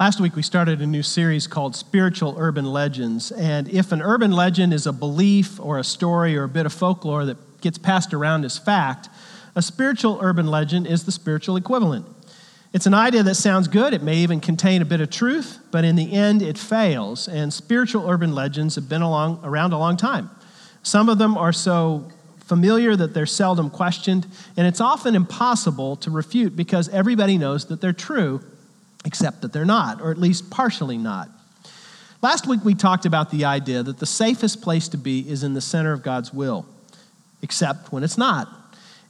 Last week, we started a new series called Spiritual Urban Legends. And if an urban legend is a belief or a story or a bit of folklore that gets passed around as fact, a spiritual urban legend is the spiritual equivalent. It's an idea that sounds good, it may even contain a bit of truth, but in the end, it fails. And spiritual urban legends have been along, around a long time. Some of them are so familiar that they're seldom questioned, and it's often impossible to refute because everybody knows that they're true except that they're not, or at least partially not. Last week we talked about the idea that the safest place to be is in the center of God's will, except when it's not.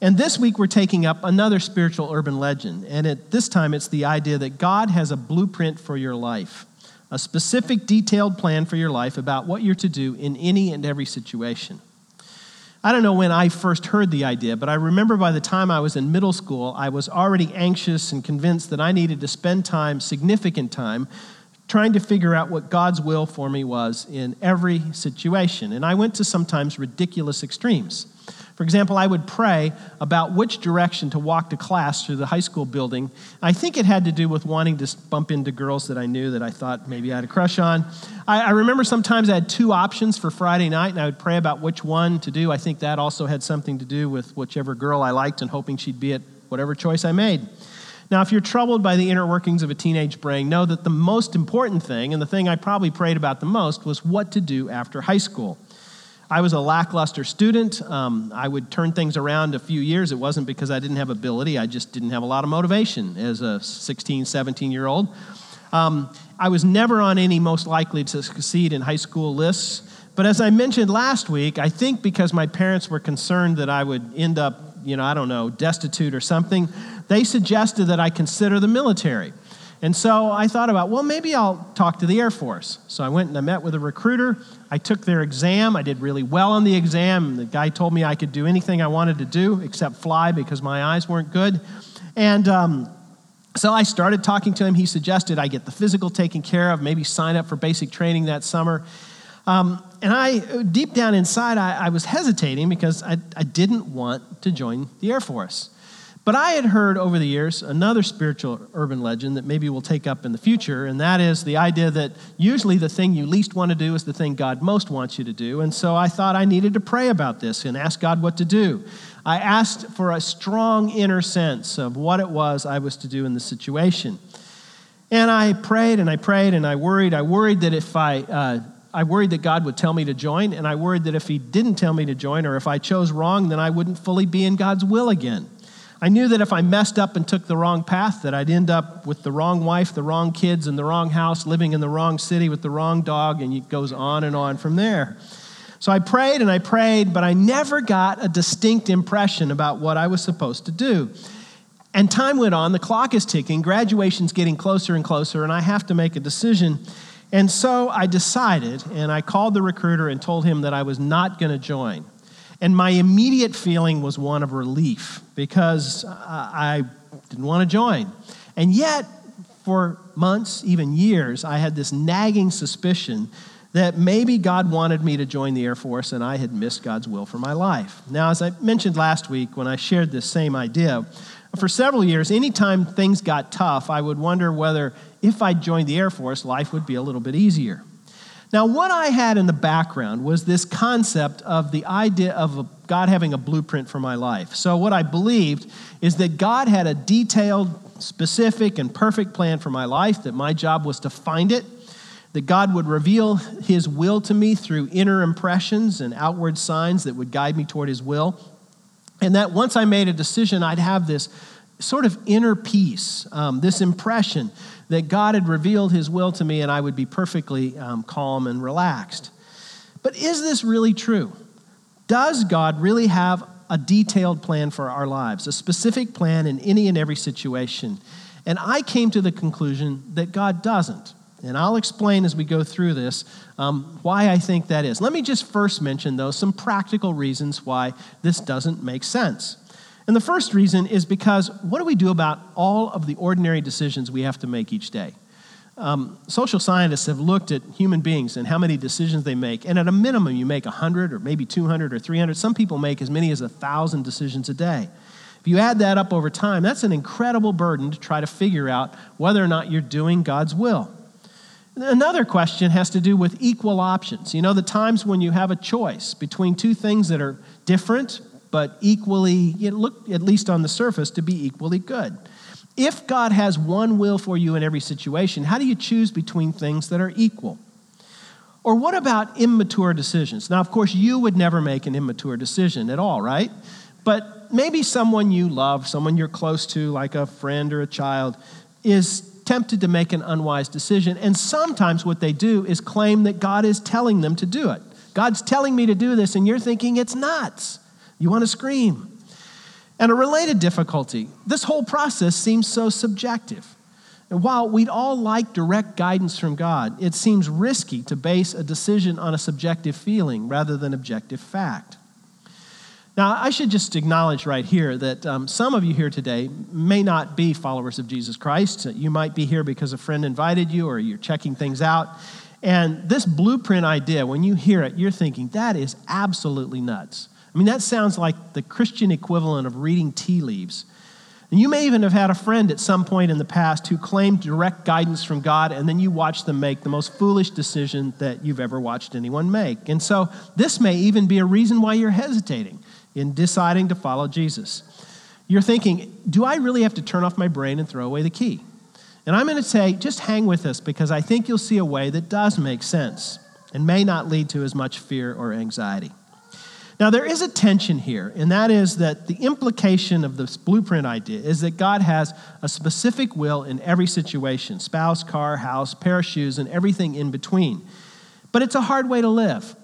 And this week we're taking up another spiritual urban legend, and at this time it's the idea that God has a blueprint for your life, a specific detailed plan for your life about what you're to do in any and every situation. I don't know when I first heard the idea, but I remember by the time I was in middle school, I was already anxious and convinced that I needed to spend time, significant time, trying to figure out what God's will for me was in every situation. And I went to sometimes ridiculous extremes. For example, I would pray about which direction to walk to class through the high school building. I think it had to do with wanting to bump into girls that I knew that I thought maybe I had a crush on. I, I remember sometimes I had two options for Friday night, and I would pray about which one to do. I think that also had something to do with whichever girl I liked and hoping she'd be at whatever choice I made. Now, if you're troubled by the inner workings of a teenage brain, know that the most important thing, and the thing I probably prayed about the most, was what to do after high school. I was a lackluster student. Um, I would turn things around a few years. It wasn't because I didn't have ability, I just didn't have a lot of motivation as a 16, 17 year old. Um, I was never on any most likely to succeed in high school lists. But as I mentioned last week, I think because my parents were concerned that I would end up, you know, I don't know, destitute or something, they suggested that I consider the military. And so I thought about, well, maybe I'll talk to the Air Force. So I went and I met with a recruiter. I took their exam. I did really well on the exam. The guy told me I could do anything I wanted to do except fly because my eyes weren't good. And um, so I started talking to him. He suggested I get the physical taken care of, maybe sign up for basic training that summer. Um, and I, deep down inside, I, I was hesitating because I, I didn't want to join the Air Force. But I had heard over the years another spiritual urban legend that maybe we'll take up in the future, and that is the idea that usually the thing you least want to do is the thing God most wants you to do. And so I thought I needed to pray about this and ask God what to do. I asked for a strong inner sense of what it was I was to do in the situation. And I prayed and I prayed and I worried. I worried that if I, uh, I worried that God would tell me to join, and I worried that if He didn't tell me to join or if I chose wrong, then I wouldn't fully be in God's will again. I knew that if I messed up and took the wrong path, that I'd end up with the wrong wife, the wrong kids, in the wrong house, living in the wrong city with the wrong dog, and it goes on and on from there. So I prayed and I prayed, but I never got a distinct impression about what I was supposed to do. And time went on, the clock is ticking, graduation's getting closer and closer, and I have to make a decision. And so I decided, and I called the recruiter and told him that I was not going to join. And my immediate feeling was one of relief because uh, I didn't want to join. And yet, for months, even years, I had this nagging suspicion that maybe God wanted me to join the Air Force and I had missed God's will for my life. Now, as I mentioned last week when I shared this same idea, for several years, anytime things got tough, I would wonder whether if I joined the Air Force, life would be a little bit easier. Now, what I had in the background was this concept of the idea of God having a blueprint for my life. So, what I believed is that God had a detailed, specific, and perfect plan for my life, that my job was to find it, that God would reveal His will to me through inner impressions and outward signs that would guide me toward His will, and that once I made a decision, I'd have this sort of inner peace, um, this impression that God had revealed his will to me and I would be perfectly um, calm and relaxed. But is this really true? Does God really have a detailed plan for our lives, a specific plan in any and every situation? And I came to the conclusion that God doesn't. And I'll explain as we go through this um, why I think that is. Let me just first mention, though, some practical reasons why this doesn't make sense. And the first reason is because what do we do about all of the ordinary decisions we have to make each day? Um, social scientists have looked at human beings and how many decisions they make. And at a minimum, you make 100 or maybe 200 or 300. Some people make as many as 1,000 decisions a day. If If you add that up over time, that's an incredible burden to try to figure out whether or not you're doing God's will. Another question has to do with equal options. You know, the times when you have a choice between two things that are different but equally, you look at least on the surface, to be equally good. If God has one will for you in every situation, how do you choose between things that are equal? Or what about immature decisions? Now, of course, you would never make an immature decision at all, right? But maybe someone you love, someone you're close to, like a friend or a child, is tempted to make an unwise decision. And sometimes what they do is claim that God is telling them to do it. God's telling me to do this, and you're thinking it's nuts. You want to scream. And a related difficulty this whole process seems so subjective. And while we'd all like direct guidance from God, it seems risky to base a decision on a subjective feeling rather than objective fact. Now, I should just acknowledge right here that um, some of you here today may not be followers of Jesus Christ. You might be here because a friend invited you or you're checking things out. And this blueprint idea, when you hear it, you're thinking, that is absolutely nuts. I mean, that sounds like the Christian equivalent of reading tea leaves. And you may even have had a friend at some point in the past who claimed direct guidance from God, and then you watch them make the most foolish decision that you've ever watched anyone make. And so, this may even be a reason why you're hesitating in deciding to follow Jesus. You're thinking, do I really have to turn off my brain and throw away the key? And I'm going to say, just hang with us because I think you'll see a way that does make sense and may not lead to as much fear or anxiety. Now, there is a tension here, and that is that the implication of this blueprint idea is that God has a specific will in every situation spouse, car, house, pair of shoes, and everything in between. But it's a hard way to live.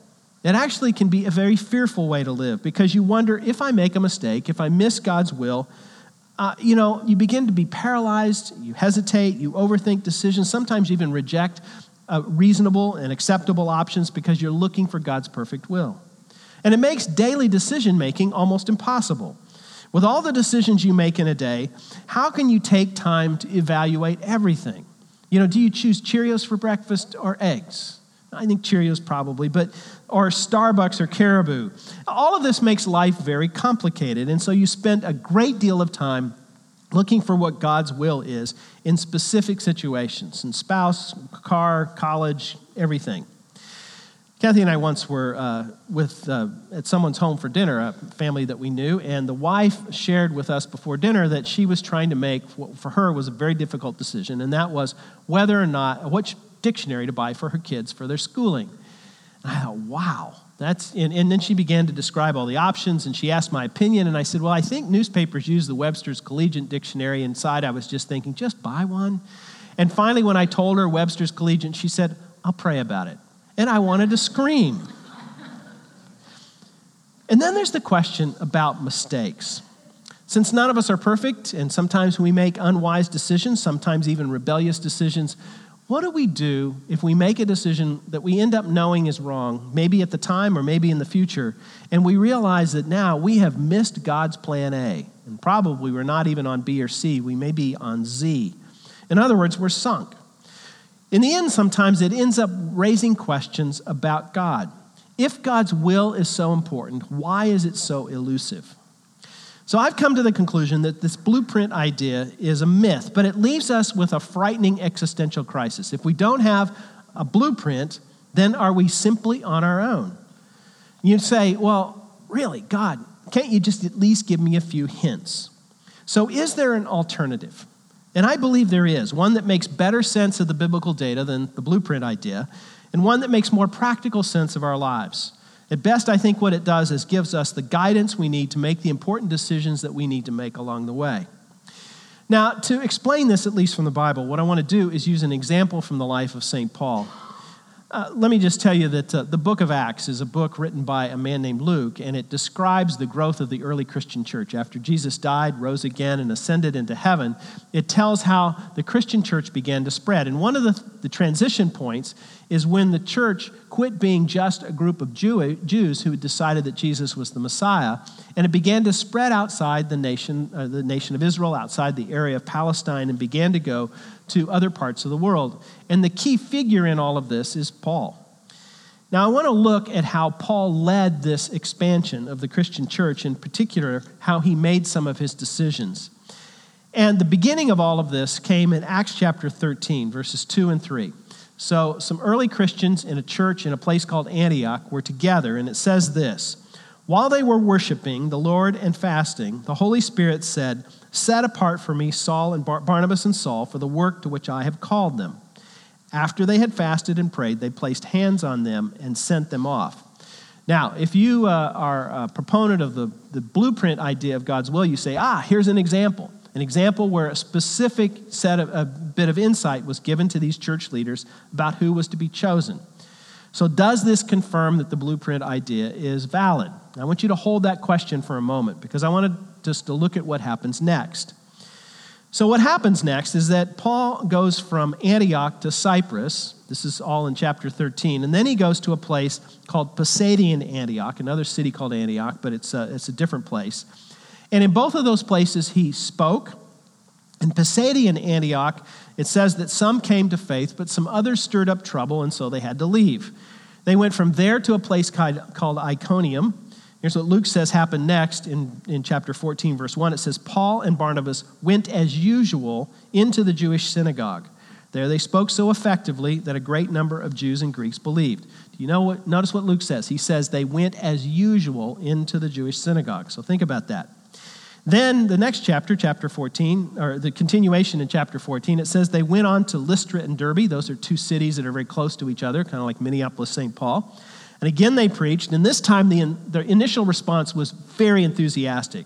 It actually can be a very fearful way to live because you wonder if I make a mistake, if I miss God's will, uh, you know, you begin to be paralyzed, you hesitate, you overthink decisions, sometimes even reject uh, reasonable and acceptable options because you're looking for God's perfect will. And it makes daily decision making almost impossible. With all the decisions you make in a day, how can you take time to evaluate everything? You know, do you choose Cheerios for breakfast or eggs? I think Cheerios probably, but or Starbucks or Caribou. All of this makes life very complicated, and so you spend a great deal of time looking for what God's will is in specific situations, in spouse, car, college, everything. Kathy and I once were uh, with uh, at someone's home for dinner, a family that we knew, and the wife shared with us before dinner that she was trying to make what for her was a very difficult decision, and that was whether or not which dictionary to buy for her kids for their schooling. And I thought, wow, that's and, and then she began to describe all the options, and she asked my opinion, and I said, well, I think newspapers use the Webster's Collegiate Dictionary. Inside, I was just thinking, just buy one. And finally, when I told her Webster's Collegiate, she said, I'll pray about it and I wanted to scream. And then there's the question about mistakes. Since none of us are perfect, and sometimes we make unwise decisions, sometimes even rebellious decisions, what do we do if we make a decision that we end up knowing is wrong, maybe at the time or maybe in the future, and we realize that now we have missed God's plan A, and probably we're not even on B or C, we may be on Z. In other words, we're sunk. In the end, sometimes it ends up raising questions about God. If God's will is so important, why is it so elusive? So I've come to the conclusion that this blueprint idea is a myth, but it leaves us with a frightening existential crisis. If we don't have a blueprint, then are we simply on our own? You say, well, really, God, can't you just at least give me a few hints? So, is there an alternative? And I believe there is one that makes better sense of the biblical data than the blueprint idea, and one that makes more practical sense of our lives. At best, I think what it does is gives us the guidance we need to make the important decisions that we need to make along the way. Now, to explain this, at least from the Bible, what I want to do is use an example from the life of St. Paul. Uh, let me just tell you that uh, the book of Acts is a book written by a man named Luke, and it describes the growth of the early Christian church. After Jesus died, rose again, and ascended into heaven, it tells how the Christian church began to spread. And one of the, the transition points is when the church quit being just a group of Jew, Jews who had decided that Jesus was the Messiah, and it began to spread outside the nation, uh, the nation of Israel, outside the area of Palestine, and began to go to other parts of the world. And the key figure in all of this is Paul. Now, I want to look at how Paul led this expansion of the Christian church, in particular, how he made some of his decisions. And the beginning of all of this came in Acts chapter 13, verses 2 and 3. So, some early Christians in a church in a place called Antioch were together, and it says this While they were worshiping the Lord and fasting, the Holy Spirit said, Set apart for me Saul and Bar- Barnabas and Saul for the work to which I have called them. After they had fasted and prayed, they placed hands on them and sent them off. Now, if you uh, are a proponent of the, the blueprint idea of God's will, you say, ah, here's an example. An example where a specific set of a bit of insight was given to these church leaders about who was to be chosen. So, does this confirm that the blueprint idea is valid? I want you to hold that question for a moment because I want to just to look at what happens next. So, what happens next is that Paul goes from Antioch to Cyprus. This is all in chapter 13. And then he goes to a place called Pisidian Antioch, another city called Antioch, but it's a, it's a different place. And in both of those places, he spoke. In Pisidian Antioch, it says that some came to faith, but some others stirred up trouble, and so they had to leave. They went from there to a place called Iconium. Here's what Luke says happened next in, in chapter 14, verse 1. It says, Paul and Barnabas went as usual into the Jewish synagogue. There they spoke so effectively that a great number of Jews and Greeks believed. Do you know what? Notice what Luke says. He says they went as usual into the Jewish synagogue. So think about that. Then the next chapter, chapter 14, or the continuation in chapter 14, it says they went on to Lystra and Derbe. Those are two cities that are very close to each other, kind of like Minneapolis, St. Paul. And again, they preached, and this time the, the initial response was very enthusiastic,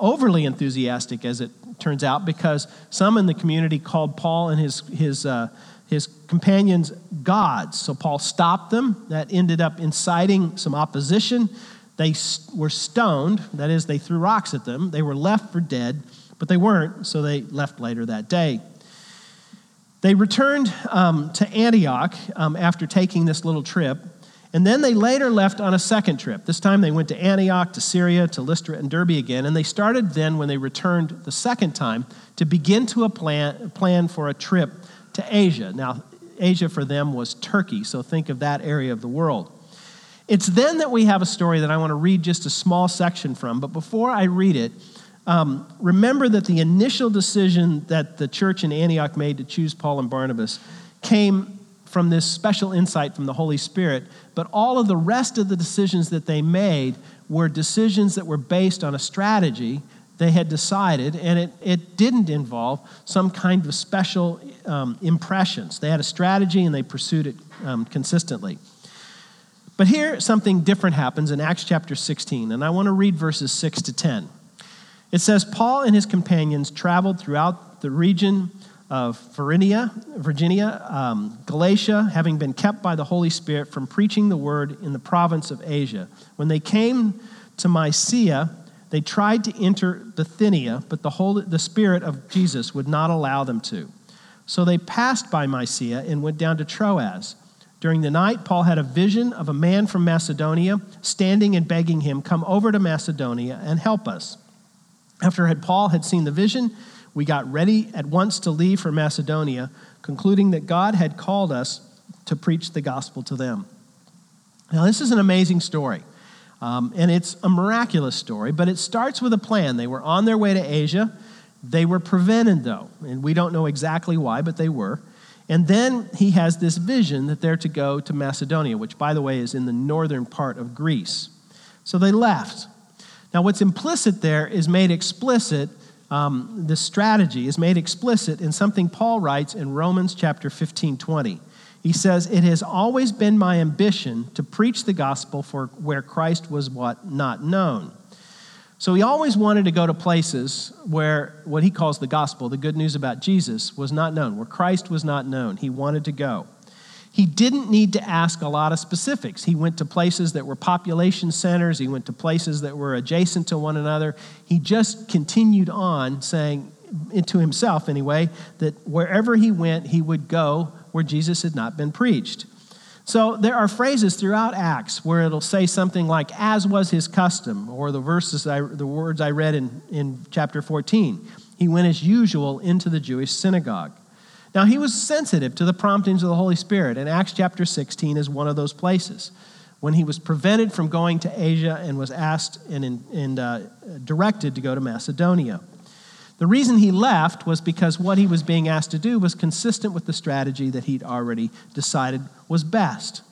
overly enthusiastic, as it turns out, because some in the community called Paul and his, his, uh, his companions gods. So Paul stopped them. That ended up inciting some opposition. They were stoned, that is, they threw rocks at them. They were left for dead, but they weren't, so they left later that day. They returned um, to Antioch um, after taking this little trip. And then they later left on a second trip. This time they went to Antioch, to Syria, to Lystra, and Derbe again. And they started then, when they returned the second time, to begin to a plan, plan for a trip to Asia. Now, Asia for them was Turkey, so think of that area of the world. It's then that we have a story that I want to read just a small section from. But before I read it, um, remember that the initial decision that the church in Antioch made to choose Paul and Barnabas came from this special insight from the Holy Spirit, but all of the rest of the decisions that they made were decisions that were based on a strategy they had decided, and it, it didn't involve some kind of special um, impressions. They had a strategy and they pursued it um, consistently. But here, something different happens in Acts chapter 16, and I want to read verses 6 to 10. It says, Paul and his companions traveled throughout the region of Phrygia, Virginia, um, Galatia, having been kept by the Holy Spirit from preaching the word in the province of Asia. When they came to Mysia, they tried to enter Bithynia, but the, Holy, the Spirit of Jesus would not allow them to. So they passed by Mysia and went down to Troas. During the night, Paul had a vision of a man from Macedonia standing and begging him, Come over to Macedonia and help us. After had Paul had seen the vision, we got ready at once to leave for Macedonia, concluding that God had called us to preach the gospel to them. Now, this is an amazing story. Um, and it's a miraculous story, but it starts with a plan. They were on their way to Asia. They were prevented, though, and we don't know exactly why, but they were. And then he has this vision that they're to go to Macedonia, which, by the way, is in the northern part of Greece. So they left. Now, what's implicit there is made explicit um, this strategy is made explicit in something Paul writes in Romans chapter 15 20. He says, It has always been my ambition to preach the gospel for where Christ was what? Not known. So he always wanted to go to places where what he calls the gospel, the good news about Jesus, was not known, where Christ was not known. He wanted to go. He didn't need to ask a lot of specifics. He went to places that were population centers, he went to places that were adjacent to one another. He just continued on saying, to himself anyway, that wherever he went, he would go where Jesus had not been preached. So there are phrases throughout Acts where it'll say something like, as was his custom, or the verses, I, the words I read in, in chapter 14. He went as usual into the Jewish synagogue. Now, he was sensitive to the promptings of the Holy Spirit, and Acts chapter 16 is one of those places. When he was prevented from going to Asia and was asked and, and uh, directed to go to Macedonia. The reason he left was because what he was being asked to do was consistent with the strategy that he'd already decided was best.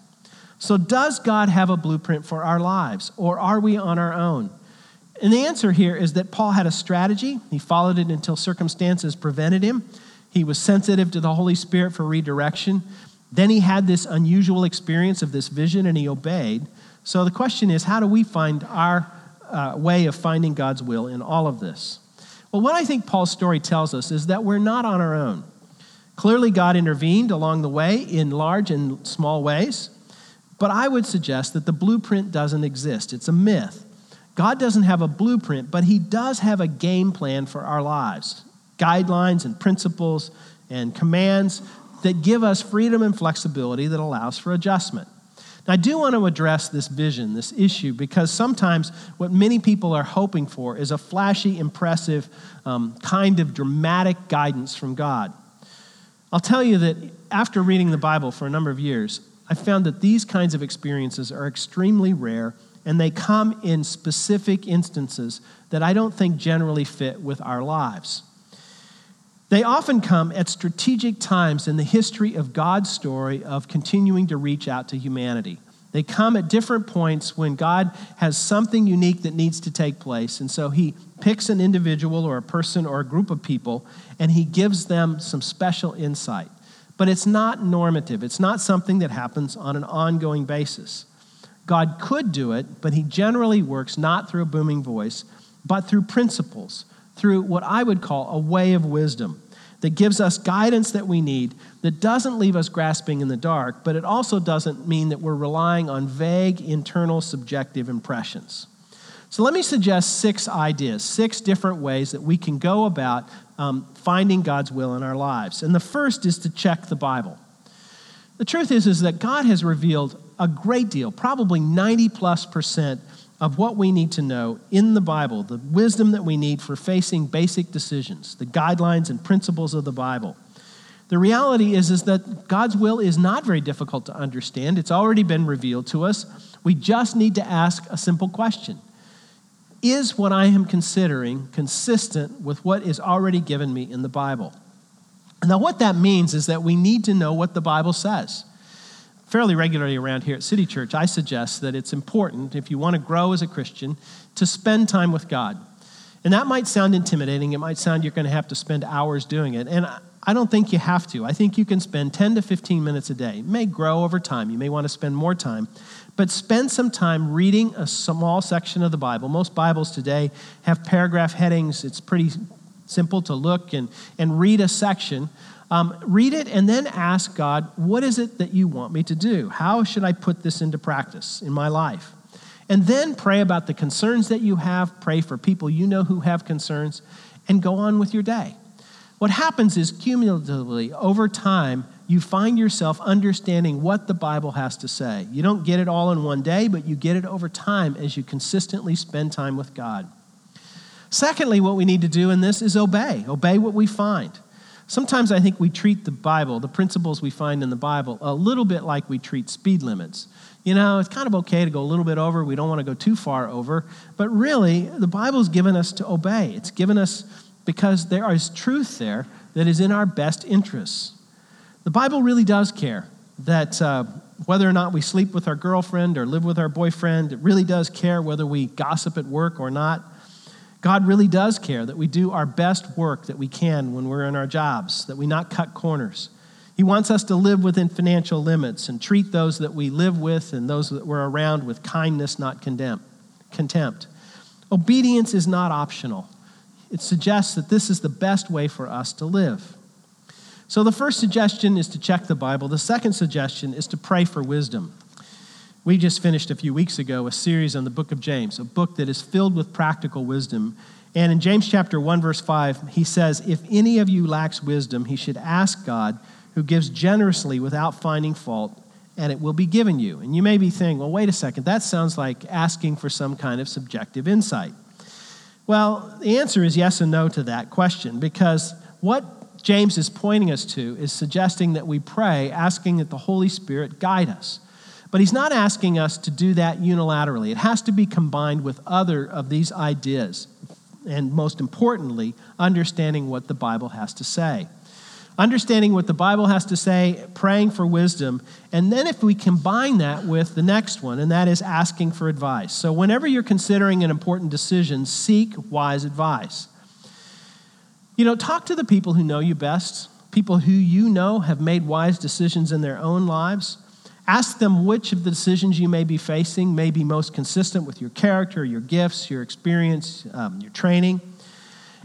So, does God have a blueprint for our lives, or are we on our own? And the answer here is that Paul had a strategy. He followed it until circumstances prevented him. He was sensitive to the Holy Spirit for redirection. Then he had this unusual experience of this vision and he obeyed. So the question is how do we find our uh, way of finding God's will in all of this? Well, what I think Paul's story tells us is that we're not on our own. Clearly, God intervened along the way in large and small ways, but I would suggest that the blueprint doesn't exist. It's a myth. God doesn't have a blueprint, but He does have a game plan for our lives guidelines and principles and commands that give us freedom and flexibility that allows for adjustment. Now, I do want to address this vision, this issue, because sometimes what many people are hoping for is a flashy, impressive, um, kind of dramatic guidance from God. I'll tell you that after reading the Bible for a number of years, I found that these kinds of experiences are extremely rare and they come in specific instances that I don't think generally fit with our lives. They often come at strategic times in the history of God's story of continuing to reach out to humanity. They come at different points when God has something unique that needs to take place. And so he picks an individual or a person or a group of people and he gives them some special insight. But it's not normative, it's not something that happens on an ongoing basis. God could do it, but he generally works not through a booming voice, but through principles through what I would call a way of wisdom that gives us guidance that we need, that doesn't leave us grasping in the dark, but it also doesn't mean that we're relying on vague, internal, subjective impressions. So let me suggest six ideas, six different ways that we can go about um, finding God's will in our lives. And the first is to check the Bible. The truth is, is that God has revealed a great deal, probably 90 plus percent of what we need to know in the Bible, the wisdom that we need for facing basic decisions, the guidelines and principles of the Bible. The reality is, is that God's will is not very difficult to understand. It's already been revealed to us. We just need to ask a simple question Is what I am considering consistent with what is already given me in the Bible? Now, what that means is that we need to know what the Bible says fairly regularly around here at City Church, I suggest that it's important, if you want to grow as a Christian, to spend time with God. And that might sound intimidating. It might sound you're going to have to spend hours doing it. And I don't think you have to. I think you can spend 10 to 15 minutes a day. It may grow over time. You may want to spend more time. But spend some time reading a small section of the Bible. Most Bibles today have paragraph headings. It's pretty simple to look and, and read a section. Um, read it and then ask God, what is it that you want me to do? How should I put this into practice in my life? And then pray about the concerns that you have, pray for people you know who have concerns, and go on with your day. What happens is cumulatively, over time, you find yourself understanding what the Bible has to say. You don't get it all in one day, but you get it over time as you consistently spend time with God. Secondly, what we need to do in this is obey. Obey what we find. Sometimes I think we treat the Bible, the principles we find in the Bible, a little bit like we treat speed limits. You know, it's kind of okay to go a little bit over. We don't want to go too far over. But really, the Bible's given us to obey. It's given us because there is truth there that is in our best interests. The Bible really does care that uh, whether or not we sleep with our girlfriend or live with our boyfriend, it really does care whether we gossip at work or not. God really does care that we do our best work that we can when we're in our jobs, that we not cut corners. He wants us to live within financial limits and treat those that we live with and those that we're around with kindness, not contempt. Obedience is not optional. It suggests that this is the best way for us to live. So, the first suggestion is to check the Bible. The second suggestion is to pray for wisdom. We just finished a few weeks ago a series on the book of James, a book that is filled with practical wisdom. And in James chapter 1 verse 5, he says, "If any of you lacks wisdom, he should ask God, who gives generously without finding fault, and it will be given you." And you may be thinking, "Well, wait a second. That sounds like asking for some kind of subjective insight." Well, the answer is yes and no to that question because what James is pointing us to is suggesting that we pray, asking that the Holy Spirit guide us. But he's not asking us to do that unilaterally. It has to be combined with other of these ideas. And most importantly, understanding what the Bible has to say. Understanding what the Bible has to say, praying for wisdom, and then if we combine that with the next one, and that is asking for advice. So, whenever you're considering an important decision, seek wise advice. You know, talk to the people who know you best, people who you know have made wise decisions in their own lives. Ask them which of the decisions you may be facing may be most consistent with your character, your gifts, your experience, um, your training.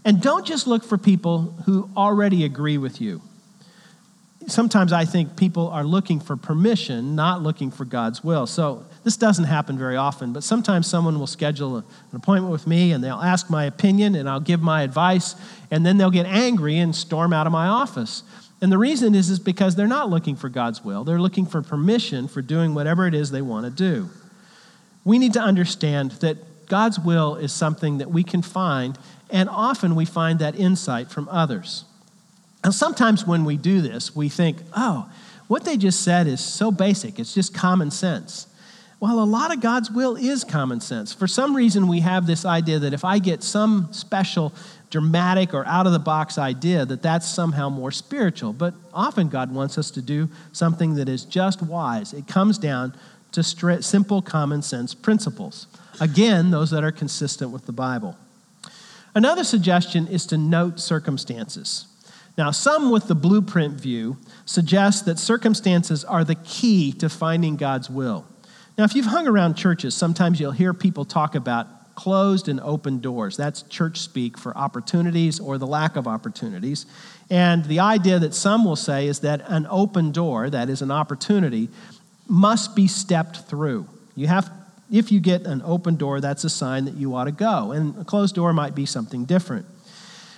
And don't just look for people who already agree with you. Sometimes I think people are looking for permission, not looking for God's will. So this doesn't happen very often, but sometimes someone will schedule an appointment with me and they'll ask my opinion and I'll give my advice, and then they'll get angry and storm out of my office. And the reason is, is because they're not looking for God's will. They're looking for permission for doing whatever it is they want to do. We need to understand that God's will is something that we can find, and often we find that insight from others. And sometimes when we do this, we think, oh, what they just said is so basic, it's just common sense. Well, a lot of God's will is common sense. For some reason, we have this idea that if I get some special, dramatic, or out of the box idea, that that's somehow more spiritual. But often, God wants us to do something that is just wise. It comes down to simple common sense principles. Again, those that are consistent with the Bible. Another suggestion is to note circumstances. Now, some with the blueprint view suggest that circumstances are the key to finding God's will. Now, if you've hung around churches, sometimes you'll hear people talk about closed and open doors. That's church speak for opportunities or the lack of opportunities. And the idea that some will say is that an open door, that is an opportunity, must be stepped through. You have if you get an open door, that's a sign that you ought to go. And a closed door might be something different.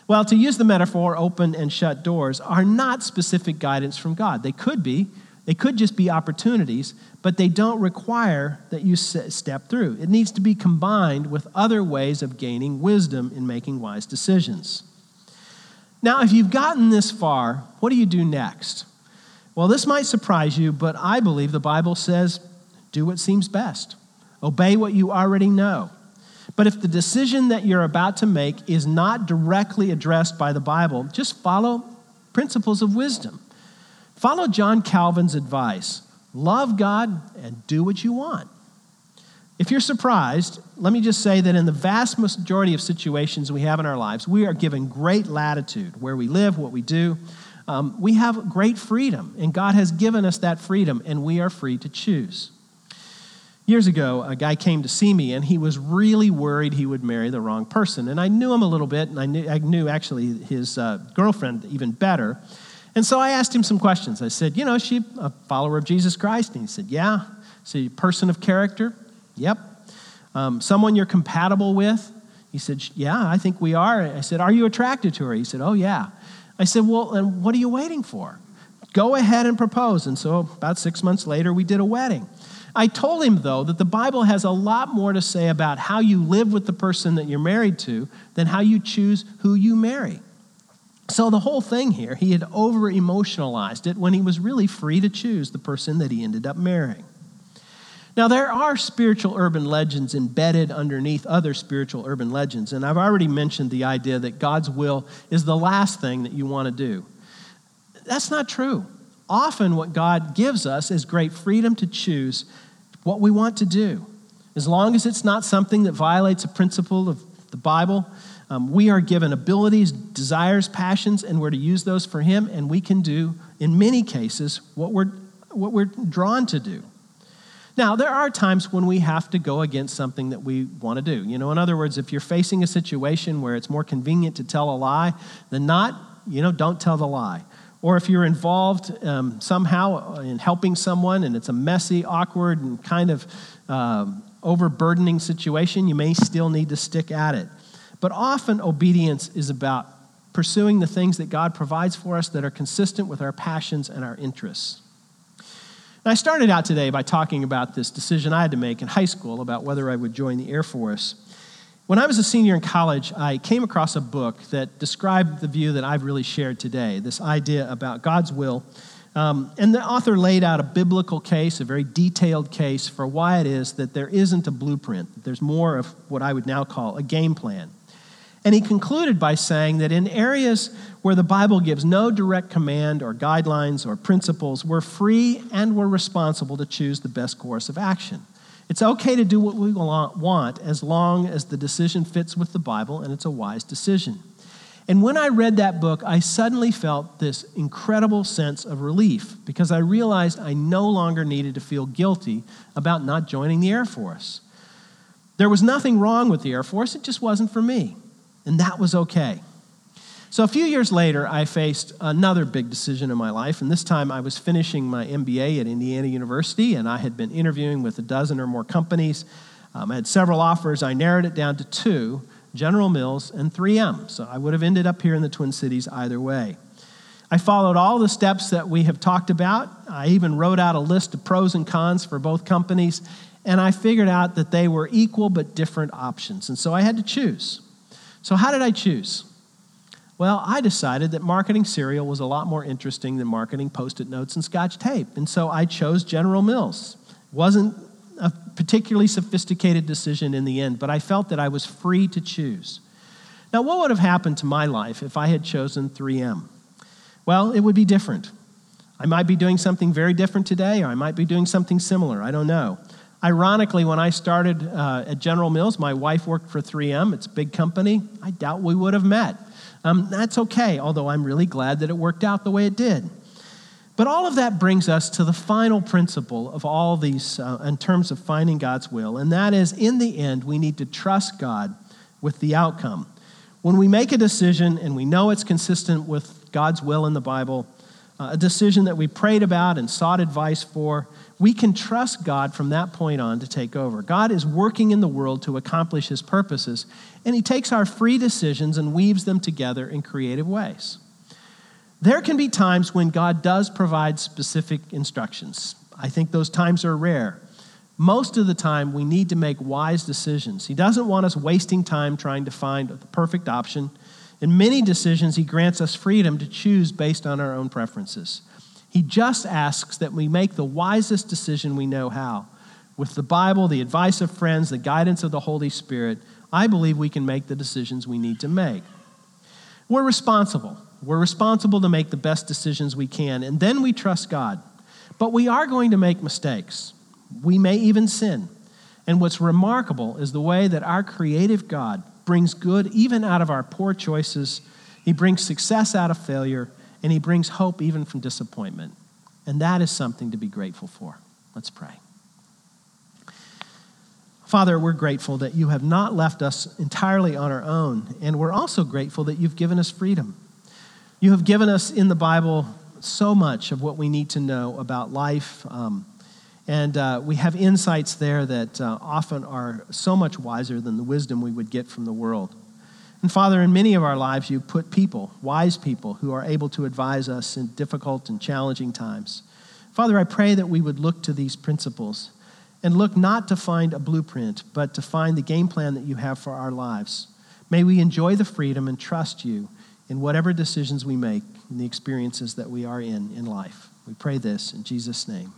Well, to use the metaphor, open and shut doors are not specific guidance from God. They could be, they could just be opportunities, but they don't require that you step through. It needs to be combined with other ways of gaining wisdom in making wise decisions. Now, if you've gotten this far, what do you do next? Well, this might surprise you, but I believe the Bible says do what seems best, obey what you already know. But if the decision that you're about to make is not directly addressed by the Bible, just follow principles of wisdom. Follow John Calvin's advice love God and do what you want. If you're surprised, let me just say that in the vast majority of situations we have in our lives, we are given great latitude where we live, what we do. Um, we have great freedom, and God has given us that freedom, and we are free to choose. Years ago, a guy came to see me, and he was really worried he would marry the wrong person. And I knew him a little bit, and I knew, I knew actually his uh, girlfriend even better. And so I asked him some questions. I said, You know, is she a follower of Jesus Christ? And he said, Yeah. Is a person of character? Yep. Um, someone you're compatible with? He said, Yeah, I think we are. I said, Are you attracted to her? He said, Oh, yeah. I said, Well, and what are you waiting for? Go ahead and propose. And so about six months later, we did a wedding. I told him, though, that the Bible has a lot more to say about how you live with the person that you're married to than how you choose who you marry. So, the whole thing here, he had over emotionalized it when he was really free to choose the person that he ended up marrying. Now, there are spiritual urban legends embedded underneath other spiritual urban legends, and I've already mentioned the idea that God's will is the last thing that you want to do. That's not true. Often, what God gives us is great freedom to choose what we want to do. As long as it's not something that violates a principle of the Bible, um, we are given abilities, desires, passions, and we're to use those for Him, and we can do, in many cases, what we're, what we're drawn to do. Now, there are times when we have to go against something that we want to do. You know, in other words, if you're facing a situation where it's more convenient to tell a lie than not, you know, don't tell the lie. Or if you're involved um, somehow in helping someone and it's a messy, awkward, and kind of um, overburdening situation, you may still need to stick at it. But often, obedience is about pursuing the things that God provides for us that are consistent with our passions and our interests. I started out today by talking about this decision I had to make in high school about whether I would join the Air Force. When I was a senior in college, I came across a book that described the view that I've really shared today this idea about God's will. Um, and the author laid out a biblical case, a very detailed case for why it is that there isn't a blueprint. There's more of what I would now call a game plan. And he concluded by saying that in areas where the Bible gives no direct command or guidelines or principles, we're free and we're responsible to choose the best course of action. It's okay to do what we want as long as the decision fits with the Bible and it's a wise decision. And when I read that book, I suddenly felt this incredible sense of relief because I realized I no longer needed to feel guilty about not joining the Air Force. There was nothing wrong with the Air Force, it just wasn't for me. And that was okay. So a few years later, I faced another big decision in my life, and this time I was finishing my MBA at Indiana University, and I had been interviewing with a dozen or more companies. Um, I had several offers. I narrowed it down to two General Mills and 3M. So I would have ended up here in the Twin Cities either way. I followed all the steps that we have talked about. I even wrote out a list of pros and cons for both companies, and I figured out that they were equal but different options. And so I had to choose. So, how did I choose? Well, I decided that marketing cereal was a lot more interesting than marketing post it notes and scotch tape. And so I chose General Mills. It wasn't a particularly sophisticated decision in the end, but I felt that I was free to choose. Now, what would have happened to my life if I had chosen 3M? Well, it would be different. I might be doing something very different today, or I might be doing something similar. I don't know. Ironically, when I started uh, at General Mills, my wife worked for 3M. It's a big company. I doubt we would have met. Um, that's okay, although I'm really glad that it worked out the way it did. But all of that brings us to the final principle of all these uh, in terms of finding God's will, and that is in the end, we need to trust God with the outcome. When we make a decision and we know it's consistent with God's will in the Bible, Uh, a decision that we prayed about and sought advice for, we can trust God from that point on to take over. God is working in the world to accomplish his purposes, and he takes our free decisions and weaves them together in creative ways. There can be times when God does provide specific instructions. I think those times are rare. Most of the time, we need to make wise decisions. He doesn't want us wasting time trying to find the perfect option. In many decisions, He grants us freedom to choose based on our own preferences. He just asks that we make the wisest decision we know how. With the Bible, the advice of friends, the guidance of the Holy Spirit, I believe we can make the decisions we need to make. We're responsible. We're responsible to make the best decisions we can, and then we trust God. But we are going to make mistakes. We may even sin. And what's remarkable is the way that our creative God brings good even out of our poor choices. He brings success out of failure and he brings hope even from disappointment. And that is something to be grateful for. Let's pray. Father, we're grateful that you have not left us entirely on our own, and we're also grateful that you've given us freedom. You have given us in the Bible so much of what we need to know about life, um, and uh, we have insights there that uh, often are so much wiser than the wisdom we would get from the world. And Father, in many of our lives, you put people, wise people, who are able to advise us in difficult and challenging times. Father, I pray that we would look to these principles and look not to find a blueprint, but to find the game plan that you have for our lives. May we enjoy the freedom and trust you in whatever decisions we make and the experiences that we are in in life. We pray this in Jesus' name.